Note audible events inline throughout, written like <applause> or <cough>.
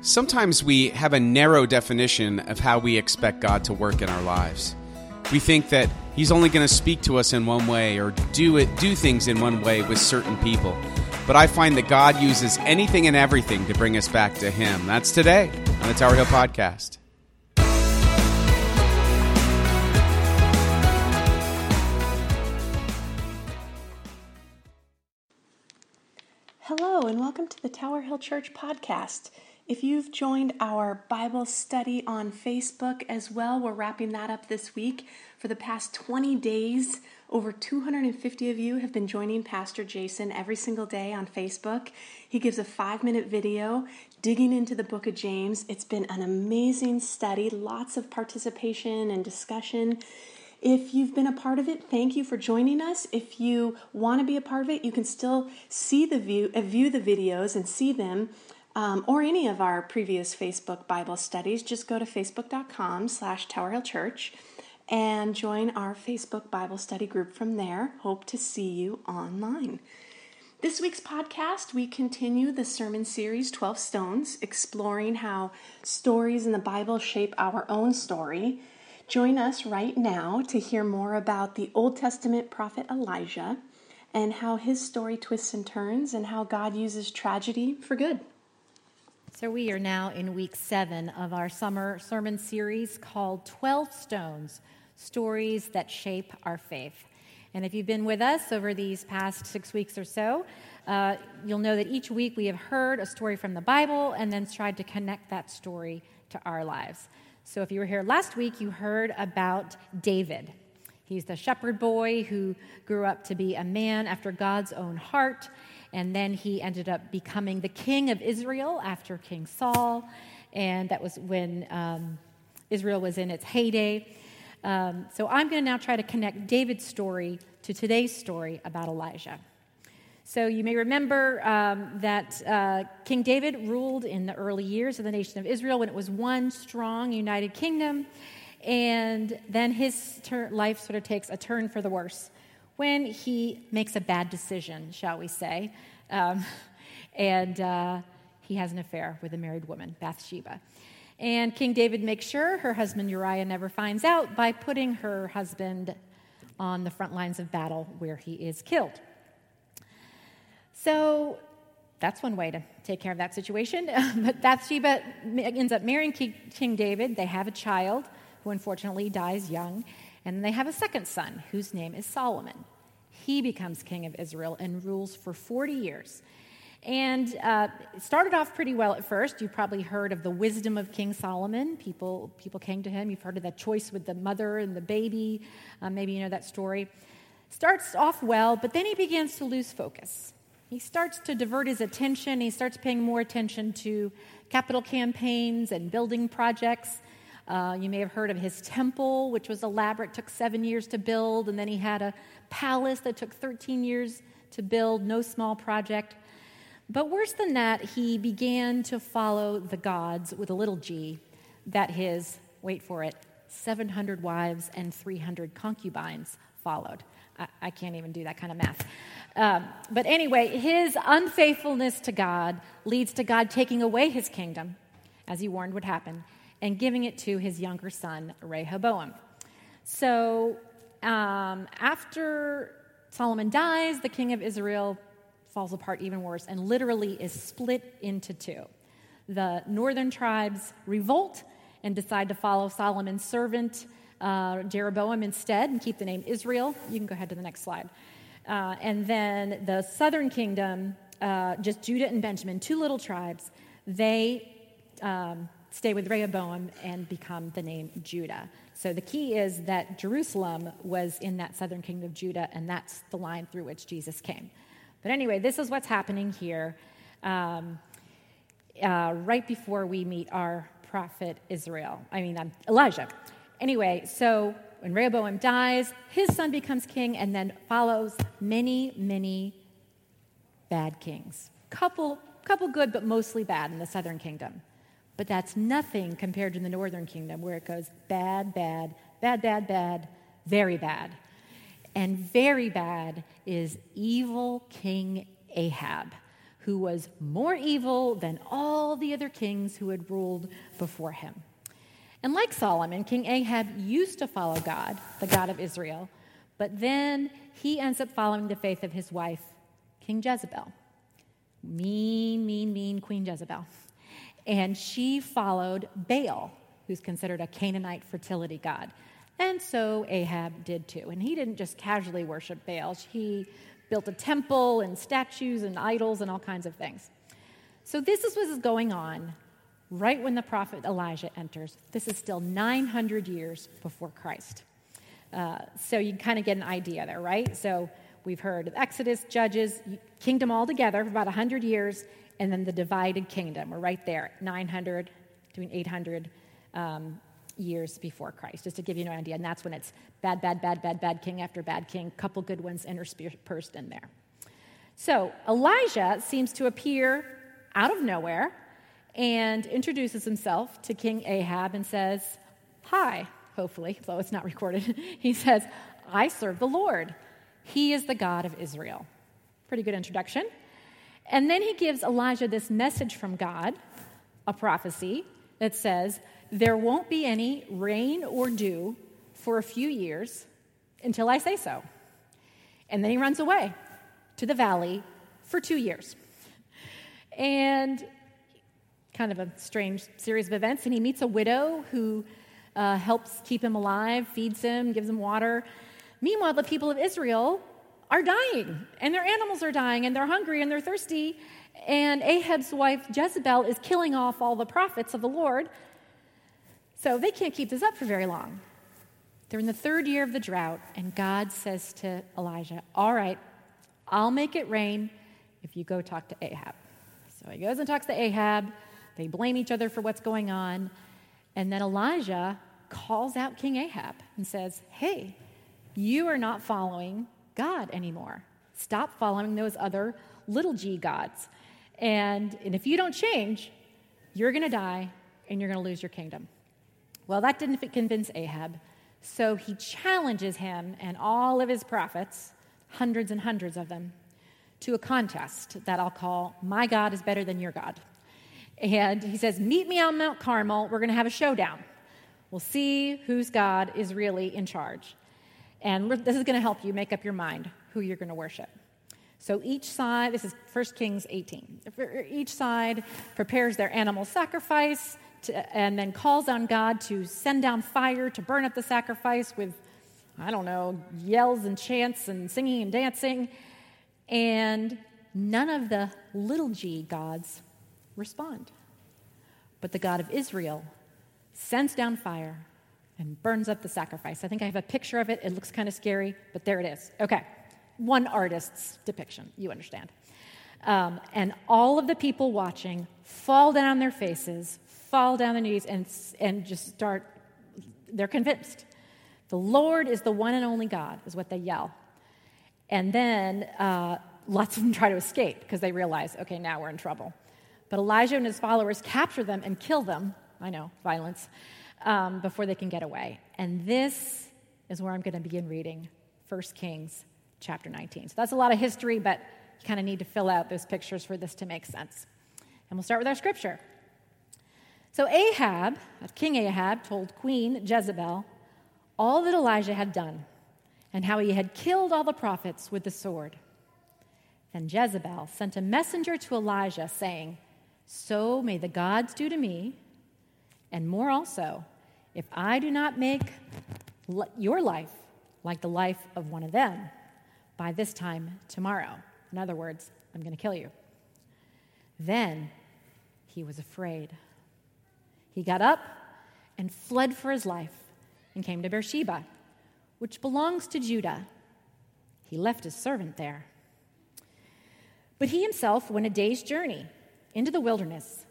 Sometimes we have a narrow definition of how we expect God to work in our lives. We think that He's only going to speak to us in one way or do it do things in one way with certain people. But I find that God uses anything and everything to bring us back to Him. That's today on the Tower Hill Podcast. Hello, and welcome to the Tower Hill Church podcast. If you've joined our Bible study on Facebook as well, we're wrapping that up this week. For the past 20 days, over 250 of you have been joining Pastor Jason every single day on Facebook. He gives a five minute video digging into the book of James. It's been an amazing study, lots of participation and discussion. If you've been a part of it, thank you for joining us. If you want to be a part of it, you can still see the view, view the videos and see them um, or any of our previous Facebook Bible studies, just go to facebook.com slash Tower Hill Church and join our Facebook Bible study group from there. Hope to see you online. This week's podcast, we continue the sermon series 12 Stones, exploring how stories in the Bible shape our own story. Join us right now to hear more about the Old Testament prophet Elijah and how his story twists and turns and how God uses tragedy for good. So, we are now in week seven of our summer sermon series called 12 Stones Stories That Shape Our Faith. And if you've been with us over these past six weeks or so, uh, you'll know that each week we have heard a story from the Bible and then tried to connect that story to our lives. So, if you were here last week, you heard about David. He's the shepherd boy who grew up to be a man after God's own heart and then he ended up becoming the king of Israel after King Saul. And that was when um, Israel was in its heyday. Um, so I'm going to now try to connect David's story to today's story about Elijah. So you may remember um, that uh, King David ruled in the early years of the nation of Israel when it was one strong united kingdom. And then his ter- life sort of takes a turn for the worse when he makes a bad decision, shall we say. Um, and uh, he has an affair with a married woman, Bathsheba. And King David makes sure her husband Uriah never finds out by putting her husband on the front lines of battle where he is killed. So that's one way to take care of that situation. <laughs> but Bathsheba ends up marrying King David. They have a child who unfortunately dies young. And they have a second son whose name is Solomon. He becomes king of Israel and rules for 40 years. And uh, started off pretty well at first. You probably heard of the wisdom of King Solomon. People, people came to him. You've heard of that choice with the mother and the baby. Uh, maybe you know that story. Starts off well, but then he begins to lose focus. He starts to divert his attention. He starts paying more attention to capital campaigns and building projects. Uh, you may have heard of his temple, which was elaborate, took seven years to build, and then he had a palace that took 13 years to build, no small project. But worse than that, he began to follow the gods with a little g that his, wait for it, 700 wives and 300 concubines followed. I, can't even do that kind of math. Um, but anyway, his unfaithfulness to God leads to God taking away his kingdom, as he warned would happen, and giving it to his younger son, Rehoboam. So um, after Solomon dies, the king of Israel falls apart even worse and literally is split into two. The northern tribes revolt and decide to follow Solomon's servant, uh, Jeroboam, instead and keep the name Israel. You can go ahead to the next slide. Uh, and then the southern kingdom, uh, just Judah and Benjamin, two little tribes, they um, stay with Rehoboam and become the name Judah. So the key is that Jerusalem was in that southern kingdom of Judah, and that's the line through which Jesus came. But anyway, this is what's happening here um, uh, right before we meet our prophet Israel. I mean, um, Elijah. Anyway, so when Rehoboam dies, his son becomes king, and then follows many, many bad kings. Couple, couple good, but mostly bad in the southern kingdom. But that's nothing compared to the northern kingdom where it goes bad, bad, bad, bad, bad, very bad. And very bad is evil King Ahab, who was more evil than all the other kings who had ruled before him. And like Solomon, King Ahab used to follow God, the God of Israel, but then he ends up following the faith of his wife, King Jezebel. Mean, mean, mean Queen Jezebel. And she followed Baal, who's considered a Canaanite fertility god. And so Ahab did too. And he didn't just casually worship Baal, he built a temple and statues and idols and all kinds of things. So this is what is going on right when the prophet Elijah enters. This is still 900 years before Christ. Uh, so you kind of get an idea there, right? So we've heard of Exodus, Judges, kingdom all together for about 100 years, and then the divided kingdom. We're right there, 900 to 800 um, years before Christ, just to give you an idea. And that's when it's bad, bad, bad, bad, bad king after bad king, couple good ones interspersed in there. So Elijah seems to appear out of nowhere and introduces himself to King Ahab and says, Hi, hopefully, <laughs> though it's not recorded. <laughs> he says, I serve the Lord. He is the God of Israel. Pretty good introduction. And then he gives Elijah this message from God, a prophecy that says, There won't be any rain or dew for a few years until I say so. And then he runs away to the valley for two years. And kind of a strange series of events. And he meets a widow who uh, helps keep him alive, feeds him, gives him water. Meanwhile, the people of Israel are dying, and their animals are dying, and they're hungry and they're thirsty. And Ahab's wife Jezebel is killing off all the prophets of the Lord. So they can't keep this up for very long. They're in the third year of the drought, and God says to Elijah, All right, I'll make it rain if you go talk to Ahab. So he goes and talks to Ahab. They blame each other for what's going on. And then Elijah calls out King Ahab and says, Hey, you are not following God anymore. Stop following those other little g gods. And, and if you don't change, you're going to die and you're going to lose your kingdom. Well, that didn't convince Ahab. So he challenges him and all of his prophets, hundreds and hundreds of them, to a contest that I'll call My God is Better Than Your God. And he says, Meet me on Mount Carmel. We're going to have a showdown. We'll see whose God is really in charge. And this is going to help you make up your mind who you're going to worship. So each side, this is 1 Kings 18, each side prepares their animal sacrifice to, and then calls on God to send down fire to burn up the sacrifice with, I don't know, yells and chants and singing and dancing. And none of the little g gods respond. But the God of Israel sends down fire and burns up the sacrifice. I think I have a picture of it. It looks kind of scary, but there it is. Okay, one artist's depiction, you understand. Um, and all of the people watching fall down on their faces, fall down their knees, and, and just start, they're convinced. The Lord is the one and only God, is what they yell. And then uh, lots of them try to escape because they realize, okay, now we're in trouble. But Elijah and his followers capture them and kill them. I know, violence um, before they can get away. And this is where I'm going to begin reading 1 Kings chapter 19. So that's a lot of history, but you kind of need to fill out those pictures for this to make sense. And we'll start with our scripture. So Ahab, King Ahab, told Queen Jezebel all that Elijah had done and how he had killed all the prophets with the sword. Then Jezebel sent a messenger to Elijah, saying, So may the gods do to me and more also, if I do not make your life like the life of one of them by this time tomorrow. In other words, I'm going to kill you. Then he was afraid. He got up and fled for his life and came to Beersheba, which belongs to Judah. He left his servant there. But he himself went a day's journey into the wilderness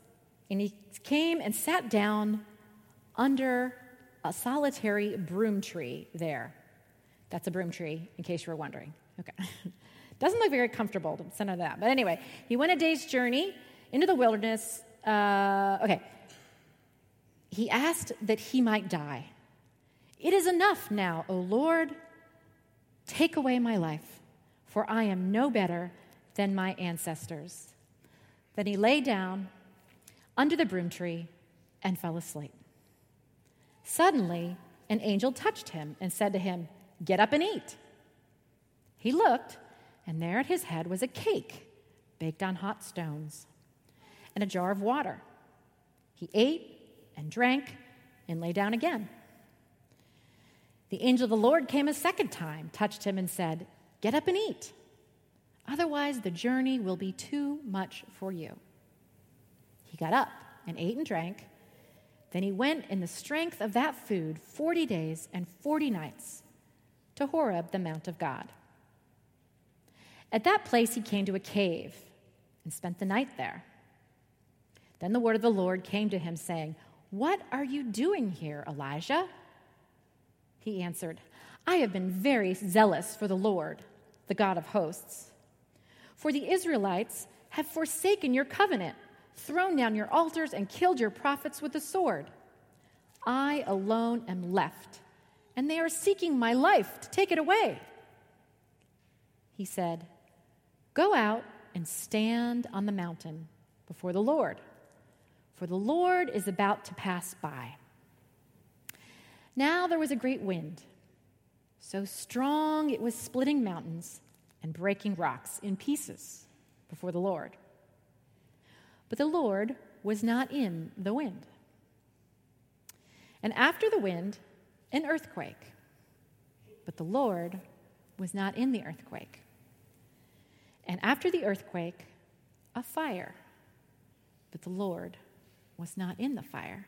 and he came and sat down under a solitary broom tree there. That's a broom tree, in case you were wondering. Okay. <laughs> Doesn't look very comfortable to center that. But anyway, he went a day's journey into the wilderness. Uh, okay. He asked that he might die. It is enough now, O Lord. Take away my life, for I am no better than my ancestors. Then he lay down under the broom tree and fell asleep. Suddenly, an angel touched him and said to him, Get up and eat. He looked, and there at his head was a cake baked on hot stones and a jar of water. He ate and drank and lay down again. The angel of the Lord came a second time, touched him, and said, Get up and eat. Otherwise, the journey will be too much for you. He got up and ate and drank. Then he went in the strength of that food 40 days and 40 nights to Horeb, the Mount of God. At that place, he came to a cave and spent the night there. Then the word of the Lord came to him, saying, What are you doing here, Elijah? He answered, I have been very zealous for the Lord, the God of hosts. For the Israelites have forsaken your covenant, thrown down your altars, and killed your prophets with the sword. I alone am left, and they are seeking my life to take it away. He said, Go out and stand on the mountain before the Lord, for the Lord is about to pass by. Now there was a great wind, so strong it was splitting mountains and breaking rocks in pieces before the Lord. But the Lord was not in the wind. And after the wind, an earthquake. But the Lord was not in the earthquake. And after the earthquake, a fire. But the Lord was not in the fire.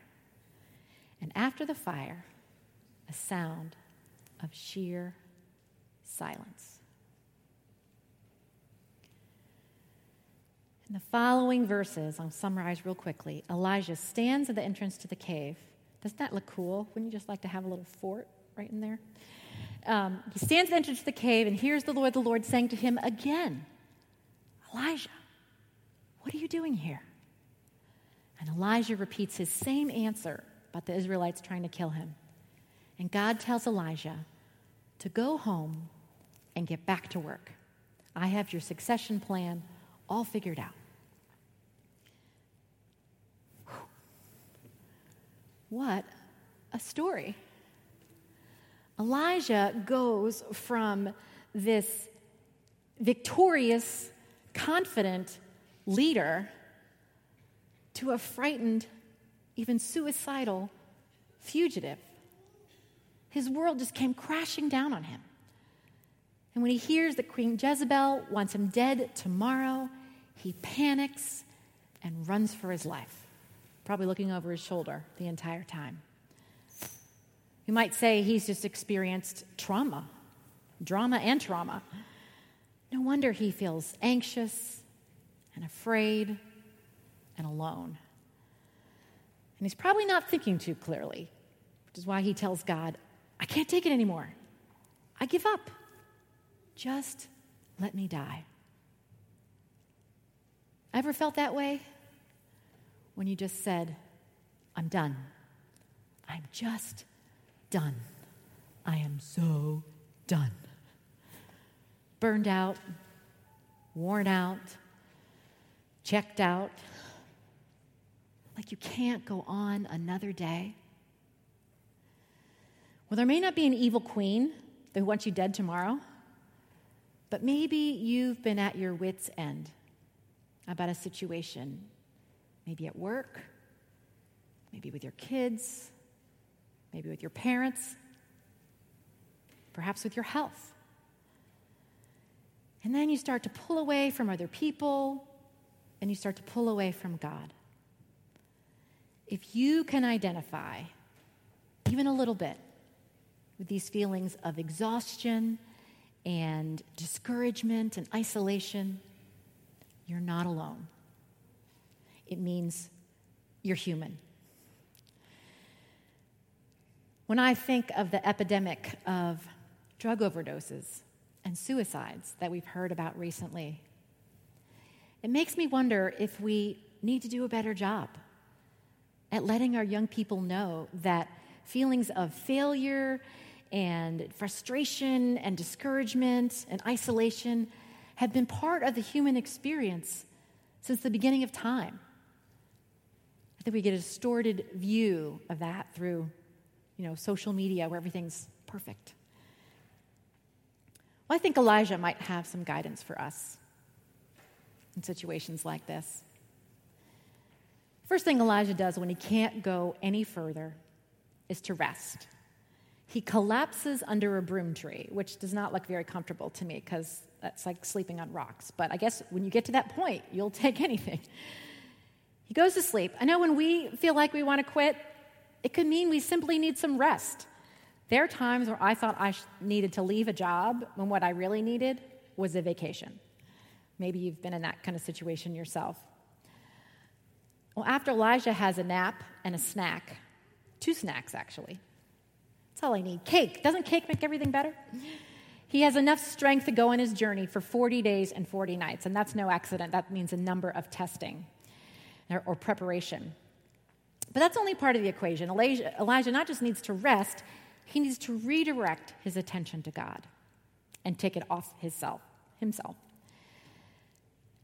And after the fire, a sound of sheer silence. In the following verses, I'll summarize real quickly. Elijah stands at the entrance to the cave. Doesn't that look cool? Wouldn't you just like to have a little fort right in there? Um, he stands at the entrance to the cave and hears the Lord, the Lord saying to him again, Elijah, what are you doing here? And Elijah repeats his same answer about the Israelites trying to kill him. And God tells Elijah to go home and get back to work. I have your succession plan all figured out. What a story. Elijah goes from this victorious confident leader to a frightened, even suicidal fugitive. His world just came crashing down on him. And when he hears that Queen Jezebel wants him dead tomorrow, he panics and runs for his life, probably looking over his shoulder the entire time. You might say he's just experienced trauma, drama and trauma. No wonder he feels anxious and afraid and alone. And he's probably not thinking too clearly, which is why he tells God, I can't take it anymore. I give up. Just let me die. Ever felt that way? When you just said, I'm done. I'm just done. I am so done burned out, worn out, checked out. Like you can't go on another day. Well, there may not be an evil queen who wants you dead tomorrow, but maybe you've been at your wits' end about a situation, maybe at work, maybe with your kids, maybe with your parents, perhaps with your health. And then you start to pull away from other people and you start to pull away from God. If you can identify, even a little bit, with these feelings of exhaustion and discouragement and isolation, you're not alone. It means you're human. When I think of the epidemic of drug overdoses, and suicides that we've heard about recently. It makes me wonder if we need to do a better job at letting our young people know that feelings of failure and frustration and discouragement and isolation have been part of the human experience since the beginning of time. I think we get a distorted view of that through, you know, social media where everything's perfect. Well, I think Elijah might have some guidance for us in situations like this. First thing Elijah does when he can't go any further is to rest. He collapses under a broom tree, which does not look very comfortable to me because that's like sleeping on rocks. But I guess when you get to that point, you'll <laughs> take anything. He goes to sleep. I know when we feel like we want to quit, it could mean we simply need some rest. There are times where I thought I needed to leave a job when what I really needed was a vacation. Maybe you've been in that kind of situation yourself. Well, after Elijah has a nap and a snack, two snacks actually, that's all I need. Cake. Doesn't cake make everything better? He has enough strength to go on his journey for 40 days and 40 nights, and that's no accident. That means a number of testing or preparation. But that's only part of the equation. Elijah, Elijah not just needs to rest, he needs to redirect his attention to God and take it off himself. himself.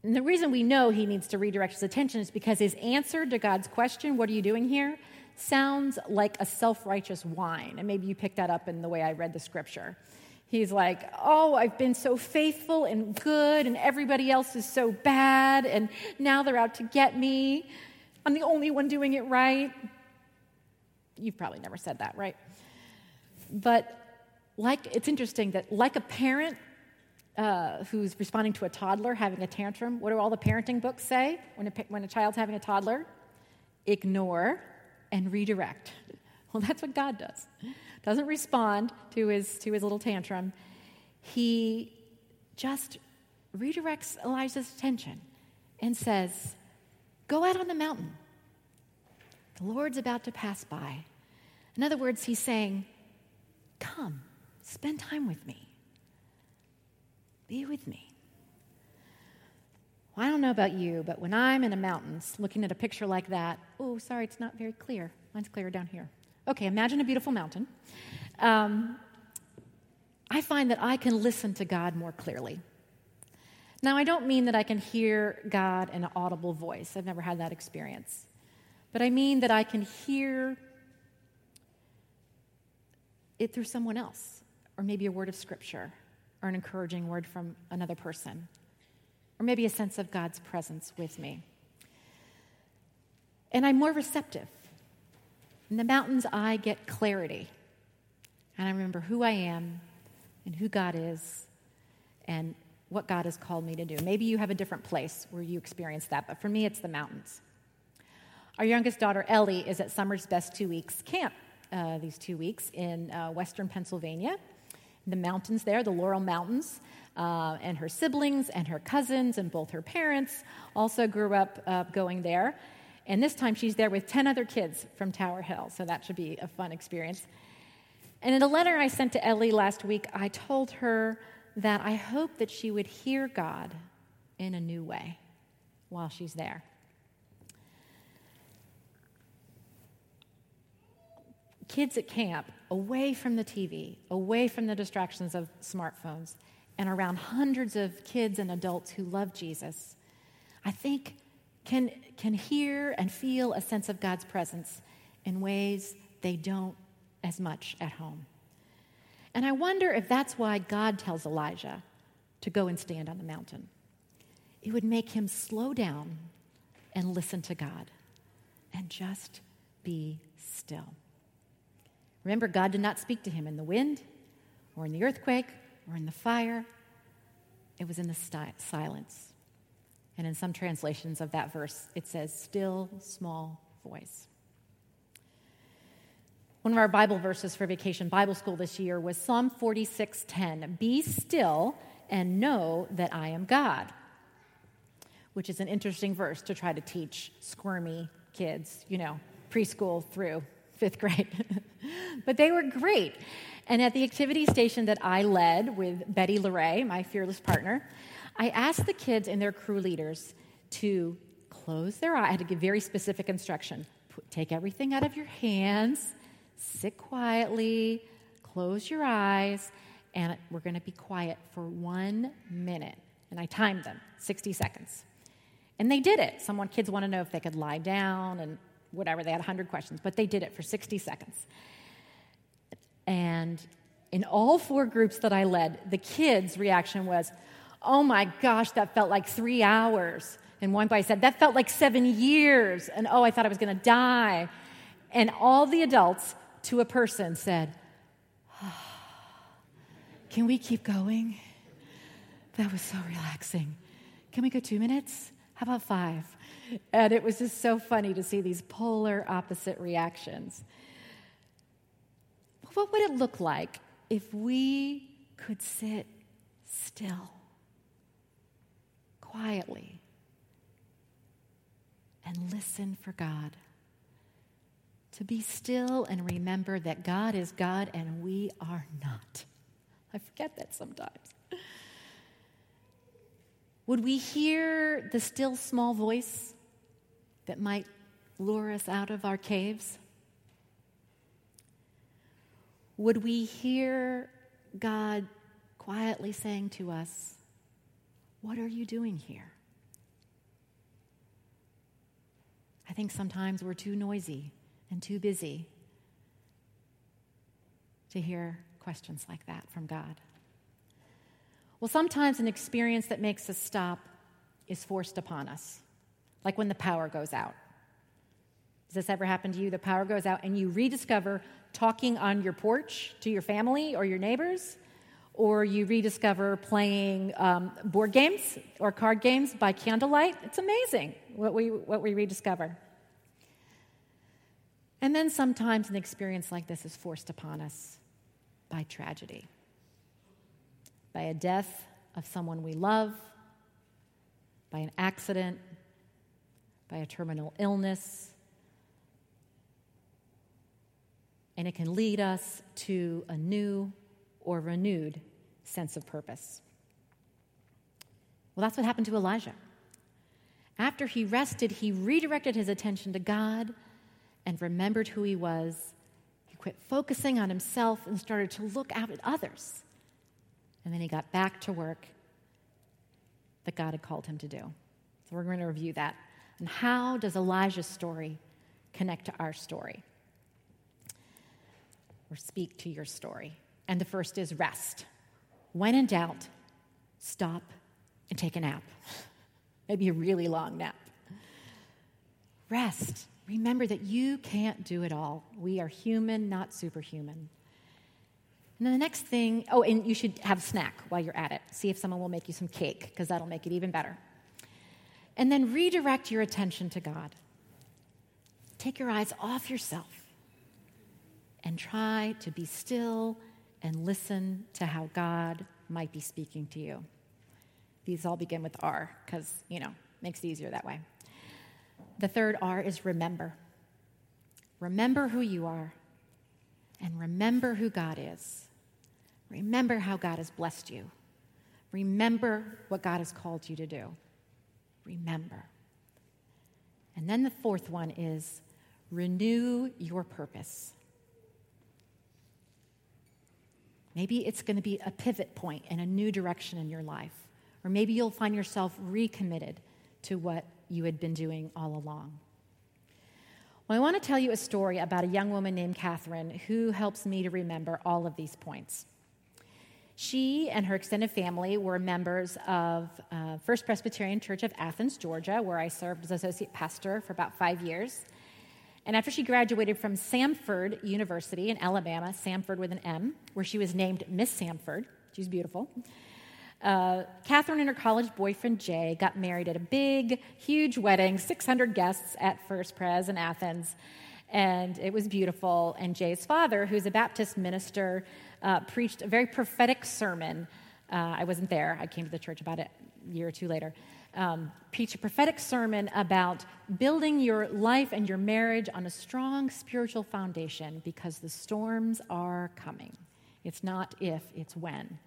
And the reason we know he needs to redirect his attention is because his answer to God's question, What are you doing here? sounds like a self righteous whine. And maybe you picked that up in the way I read the scripture. He's like, Oh, I've been so faithful and good, and everybody else is so bad, and now they're out to get me. I'm the only one doing it right. You've probably never said that, right? But like it's interesting that like a parent uh, who's responding to a toddler having a tantrum, what do all the parenting books say when a, when a child's having a toddler? Ignore and redirect. <laughs> Well, that's what God does. Doesn't respond to his, to his little tantrum. He just redirects Elijah's attention and says, Go out on the mountain. The Lord's about to pass by. In other words, he's saying, Come, spend time with me. Be with me. Well, I don't know about you, but when I'm in the mountains looking at a picture like that, oh, sorry, it's not very clear. Mine's clearer down here. Okay, imagine a beautiful mountain. Um, I find that I can listen to God more clearly. Now, I don't mean that I can hear God in an audible voice. I've never had that experience. But I mean that I can hear it through someone else, or maybe a word of scripture, or an encouraging word from another person, or maybe a sense of God's presence with me. And I'm more receptive. In the mountains, I get clarity. And I remember who I am and who God is and what God has called me to do. Maybe you have a different place where you experience that, but for me, it's the mountains. Our youngest daughter, Ellie, is at Summer's Best Two Weeks camp uh, these two weeks in uh, western Pennsylvania. The mountains there, the Laurel Mountains, uh, and her siblings and her cousins and both her parents also grew up uh, going there. And this time she's there with 10 other kids from Tower Hill, so that should be a fun experience. And in a letter I sent to Ellie last week, I told her that I hope that she would hear God in a new way while she's there. kids at camp away from the TV, away from the distractions of smartphones, and around hundreds of kids and adults who love Jesus, I think can, can hear and feel a sense of God's presence in ways they don't as much at home. And I wonder if that's why God tells Elijah to go and stand on the mountain. It would make him slow down and listen to God and just be still. Remember, God did not speak to him in the wind or in the earthquake or in the fire, it was in the sti- silence. And in some translations of that verse, it says, still small voice. One of our Bible verses for vacation Bible school this year was Psalm 46:10. Be still and know that I am God. Which is an interesting verse to try to teach squirmy kids, you know, preschool through fifth grade. <laughs> but they were great. And at the activity station that I led with Betty LeRae, my fearless partner, I asked the kids and their crew leaders to close their eyes. I had to give very specific instruction. Take everything out of your hands, sit quietly, close your eyes, and we're going to be quiet for one minute. And I timed them 60 seconds. And they did it. Someone kids want to know if they could lie down and whatever. They had 100 questions, but they did it for 60 seconds. And in all four groups that I led, the kids' reaction was, "Oh my gosh, that felt like 3 hours." And one boy said, "That felt like 7 years." And "Oh, I thought I was going to die." And all the adults to a person said, oh, "Can we keep going?" That was so relaxing. Can we go 2 minutes? How about 5? And it was just so funny to see these polar opposite reactions. What would it look like if we could sit still, quietly, and listen for God? To be still and remember that God is God and we are not. I forget that sometimes. Would we hear the still small voice that might lure us out of our caves? Would we hear God quietly saying to us, What are you doing here? I think sometimes we're too noisy and too busy to hear questions like that from God. Well, sometimes an experience that makes us stop is forced upon us like when the power goes out. Does this ever happen to you? The power goes out and you rediscover talking on your porch to your family or your neighbors, or you rediscover playing um, board games or card games by candlelight. It's amazing what we, what we rediscover. And then sometimes an experience like this is forced upon us by tragedy, by a death of someone we love, by an accident, by a terminal illness. And it can lead us to a new or renewed sense of purpose. Well, that's what happened to Elijah. After he rested, he redirected his attention to God and remembered who he was. He quit focusing on himself and started to look out at others. And then he got back to work that God had called him to do. So we're going to review that and how does Elijah's story connect to our story? Or speak to your story. And the first is rest. When in doubt, stop and take a nap. <laughs> Maybe a really long nap. Rest. Remember that you can't do it all. We are human, not superhuman. And then the next thing, oh, and you should have a snack while you're at it. See if someone will make you some cake, because that'll make it even better and then redirect your attention to God. Take your eyes off yourself and try to be still and listen to how God might be speaking to you. These all begin with R because, you know, makes it easier that way. The third R is remember. Remember who you are and remember who God is. Remember how God has blessed you. Remember what God has called you to do remember. And then the fourth one is renew your purpose. Maybe it's going to be a pivot point and a new direction in your life. Or maybe you'll find yourself recommitted to what you had been doing all along. Well, I want to tell you a story about a young woman named Katherine who helps me to remember all of these points. She and her extended family were members of uh, First Presbyterian Church of Athens, Georgia, where I served as associate pastor for about five years. And after she graduated from Samford University in Alabama, Samford with an M, where she was named Miss Samford, she's beautiful. Uh, Katherine and her college boyfriend Jay got married at a big, huge wedding, 600 guests at First Pres in Athens. And it was beautiful. And Jay's father, who's a Baptist minister, uh, preached a very prophetic sermon. Uh, I wasn't there, I came to the church about a year or two later. Um, preached a prophetic sermon about building your life and your marriage on a strong spiritual foundation because the storms are coming. It's not if, it's when.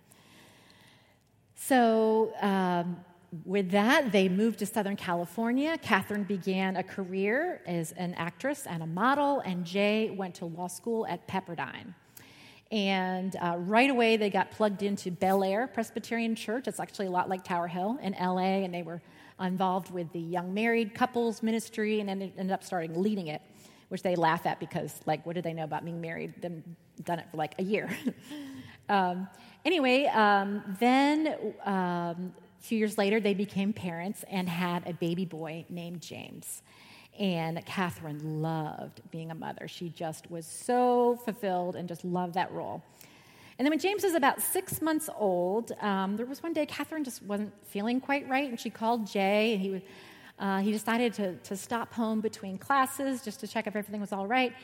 So, um, with that, they moved to Southern California. Katherine began a career as an actress and a model, and Jay went to law school at Pepperdine. And uh, right away, they got plugged into Bel Air Presbyterian Church. It's actually a lot like Tower Hill in LA, and they were involved with the young married couples ministry and ended, ended up starting leading it, which they laugh at because, like, what did they know about being married? Them done it for like a year. <laughs> um, anyway, um, then um, a few years later, they became parents and had a baby boy named James. And Katherine loved being a mother. She just was so fulfilled and just loved that role. And then when James was about six months old, um, there was one day Katherine just wasn't feeling quite right, and she called Jay, and he was. Uh, he decided to, to stop home between classes just to check if everything was all right.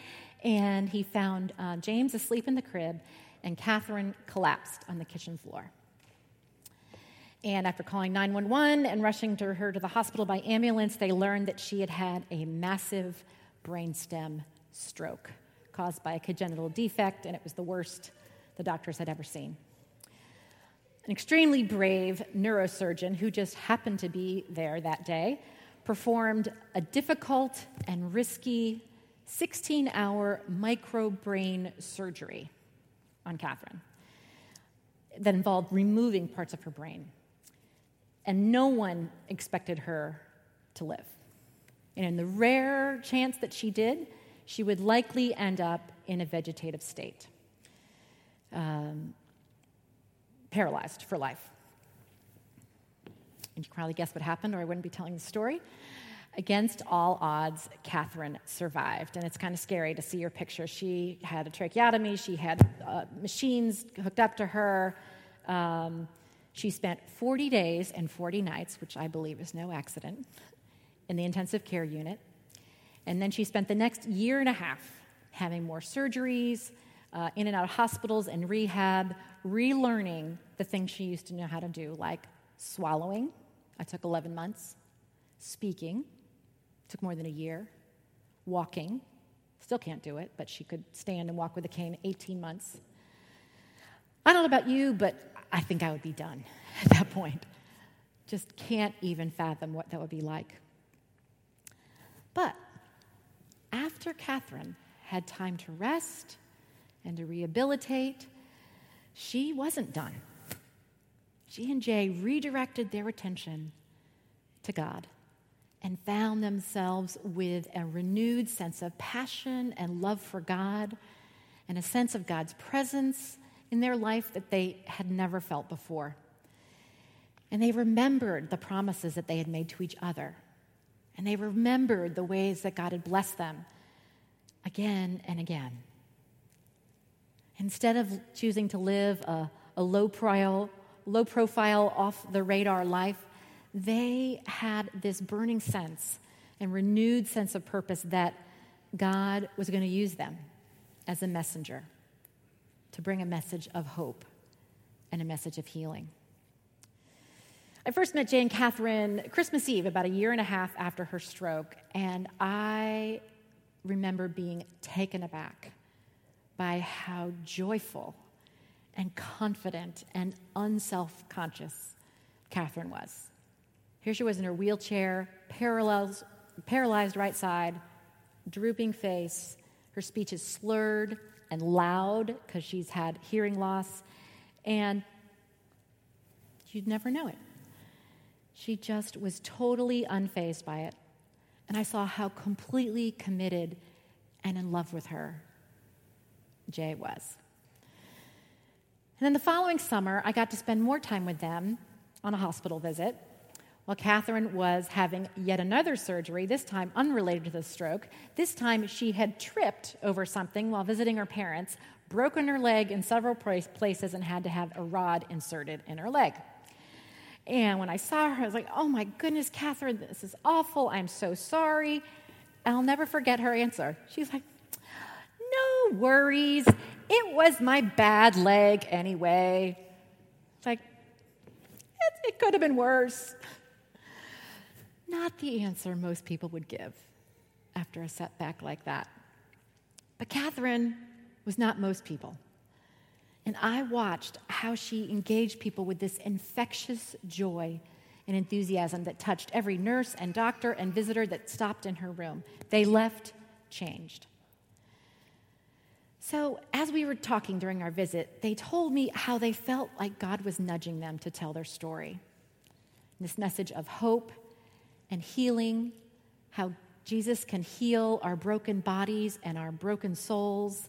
And he found uh, James asleep in the crib, and Katherine collapsed on the kitchen floor. And after calling 911 and rushing to her to the hospital by ambulance, they learned that she had had a massive brainstem stroke caused by a congenital defect, and it was the worst the doctors had ever seen. An extremely brave neurosurgeon who just happened to be there that day performed a difficult and risky 16 hour microbrain surgery on Katherine that involved removing parts of her brain. And no one expected her to live. And in the rare chance that she did, she would likely end up in a vegetative state um, paralyzed for life. And you can probably guess what happened, or I wouldn't be telling the story. Against all odds, Katherine survived. And it's kind of scary to see her picture. She had a tracheotomy, she had uh, machines hooked up to her. Um, she spent 40 days and 40 nights, which I believe is no accident, in the intensive care unit. And then she spent the next year and a half having more surgeries, uh, in and out of hospitals and rehab, relearning the things she used to know how to do, like swallowing. I took 11 months. Speaking took more than a year. Walking, still can't do it, but she could stand and walk with a cane 18 months. I don't know about you, but I think I would be done <laughs> at that point. Just can't even fathom what that would be like. But after Katherine had time to rest and to rehabilitate, she wasn't done. She and Jay redirected their attention to God and found themselves with a renewed sense of passion and love for God and a sense of God's presence in their life that they had never felt before. And they remembered the promises that they had made to each other. And they remembered the ways that God had blessed them again and again. Instead of choosing to live a, a low, profile, low profile, off the radar life, they had this burning sense and renewed sense of purpose that God was going to use them as a messenger to bring a message of hope and a message of healing. I first met Jane Katherine Christmas Eve, about a year and a half after her stroke, and I remember being taken aback by how joyful and confident and unself conscious Katherine was. Here she was in her wheelchair, paralyzed, paralyzed right side, drooping face. Her speech is slurred and loud because she's had hearing loss, and you'd never know it. She just was totally unfazed by it. And I saw how completely committed and in love with her Jay was. And then the following summer, I got to spend more time with them on a hospital visit while Katherine was having yet another surgery, this time unrelated to the stroke. This time she had tripped over something while visiting her parents, broken her leg in several places, and had to have a rod inserted in her leg. And when I saw her, I was like, oh my goodness, Katherine, this is awful. I'm so sorry. I'll never forget her answer. She's like, no worries. It was my bad leg anyway. It's like, it, it could have been worse. Not the answer most people would give after a setback like that. But Katherine was not most people. And I watched how she engaged people with this infectious joy and enthusiasm that touched every nurse and doctor and visitor that stopped in her room. They left changed. So, as we were talking during our visit, they told me how they felt like God was nudging them to tell their story. This message of hope and healing, how Jesus can heal our broken bodies and our broken souls.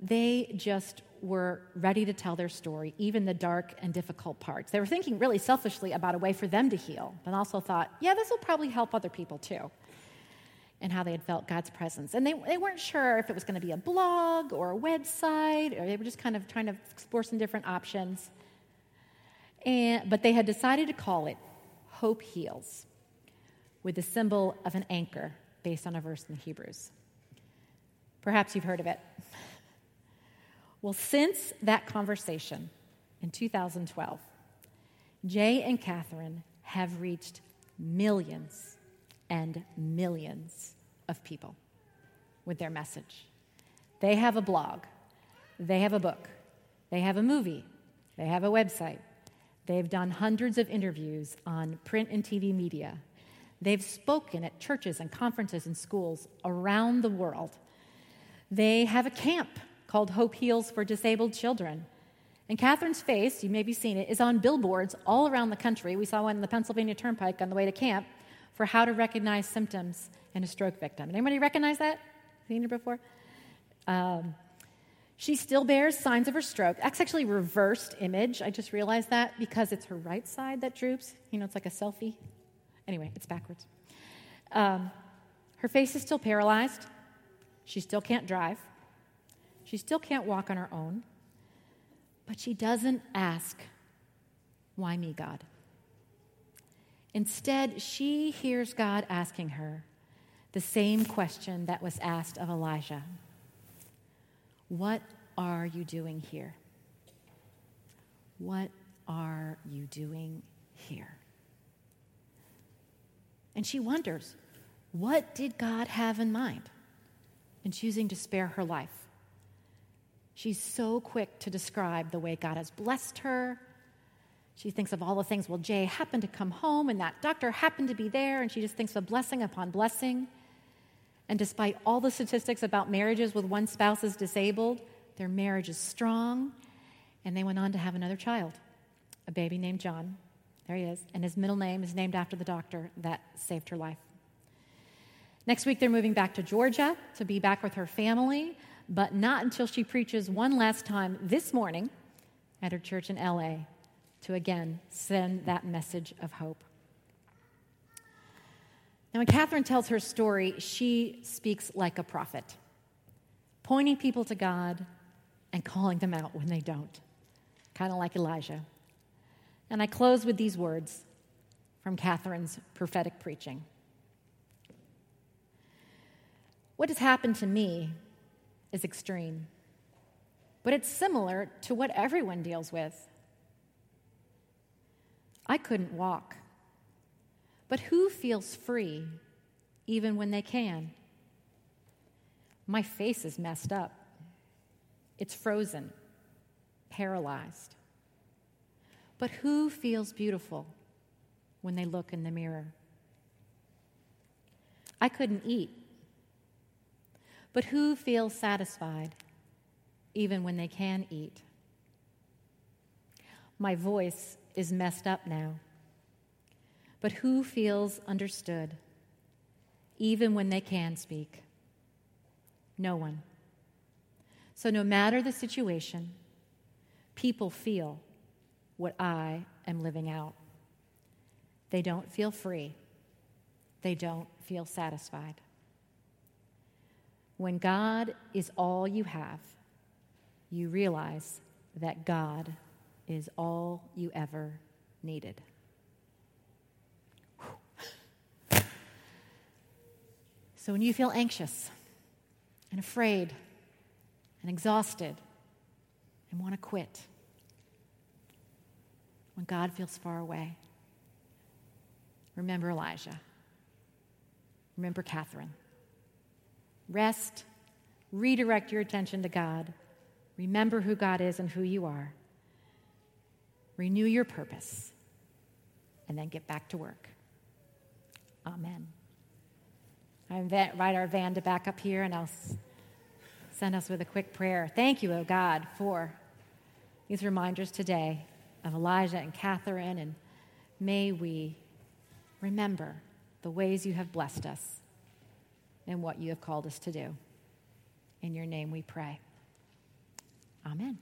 They just were ready to tell their story, even the dark and difficult parts. They were thinking really selfishly about a way for them to heal, but also thought, yeah, this will probably help other people too, and how they had felt God's presence. And they, they weren't sure if it was going to be a blog or a website, or they were just kind of trying to explore some different options. And, but they had decided to call it Hope Heals, with the symbol of an anchor based on a verse in Hebrews. Perhaps you've heard of it. Well, since that conversation in 2012, Jay and Katherine have reached millions and millions of people with their message. They have a blog, they have a book, they have a movie, they have a website, they've done hundreds of interviews on print and TV media. They've spoken at churches and conferences and schools around the world. They have a camp called Hope Heals for Disabled Children. And Katherine's face, you may be seen it, is on billboards all around the country. We saw one in the Pennsylvania Turnpike on the way to camp for how to recognize symptoms in a stroke victim. Anybody recognize that? Seen her before? Um, she still bears signs of her stroke. That's actually reversed image. I just realized that because it's her right side that droops. You know, it's like a selfie. Anyway, it's backwards. Um, her face is still paralyzed. She still can't drive. She still can't walk on her own, but she doesn't ask, Why me, God? Instead, she hears God asking her the same question that was asked of Elijah What are you doing here? What are you doing here? And she wonders, what did God have in mind in choosing to spare her life? She's so quick to describe the way God has blessed her. She thinks of all the things, well, Jay happened to come home and that doctor happened to be there, and she just thinks of blessing upon blessing. And despite all the statistics about marriages with one spouse is disabled, their marriage is strong, and they went on to have another child, a baby named John. There he is. And his middle name is named after the doctor that saved her life. Next week, they're moving back to Georgia to be back with her family but not until she preaches one last time this morning at her church in LA to again send that message of hope. Now, when Katherine tells her story, she speaks like a prophet, pointing people to God and calling them out when they don't, kind of like Elijah. And I close with these words from Katherine's prophetic preaching. What has happened to me is extreme, but it's similar to what everyone deals with. I couldn't walk, but who feels free even when they can? My face is messed up, it's frozen, paralyzed. But who feels beautiful when they look in the mirror? I couldn't eat but who feels satisfied even when they can eat? My voice is messed up now, but who feels understood even when they can speak? No one. So, no matter the situation, people feel what I am living out. They don't feel free, they don't feel satisfied. When God is all you have, you realize that God is all you ever needed. So when you feel anxious and afraid and exhausted and want to quit, when God feels far away, remember Elijah. Remember Katherine. Rest, redirect your attention to God. Remember who God is and who you are. Renew your purpose, and then get back to work. Amen. I invite our van to back up here, and I'll send us with a quick prayer. Thank you, O oh God, for these reminders today of Elijah and Katherine, and may we remember the ways you have blessed us, and what you have called us to do. In your name we pray. Amen.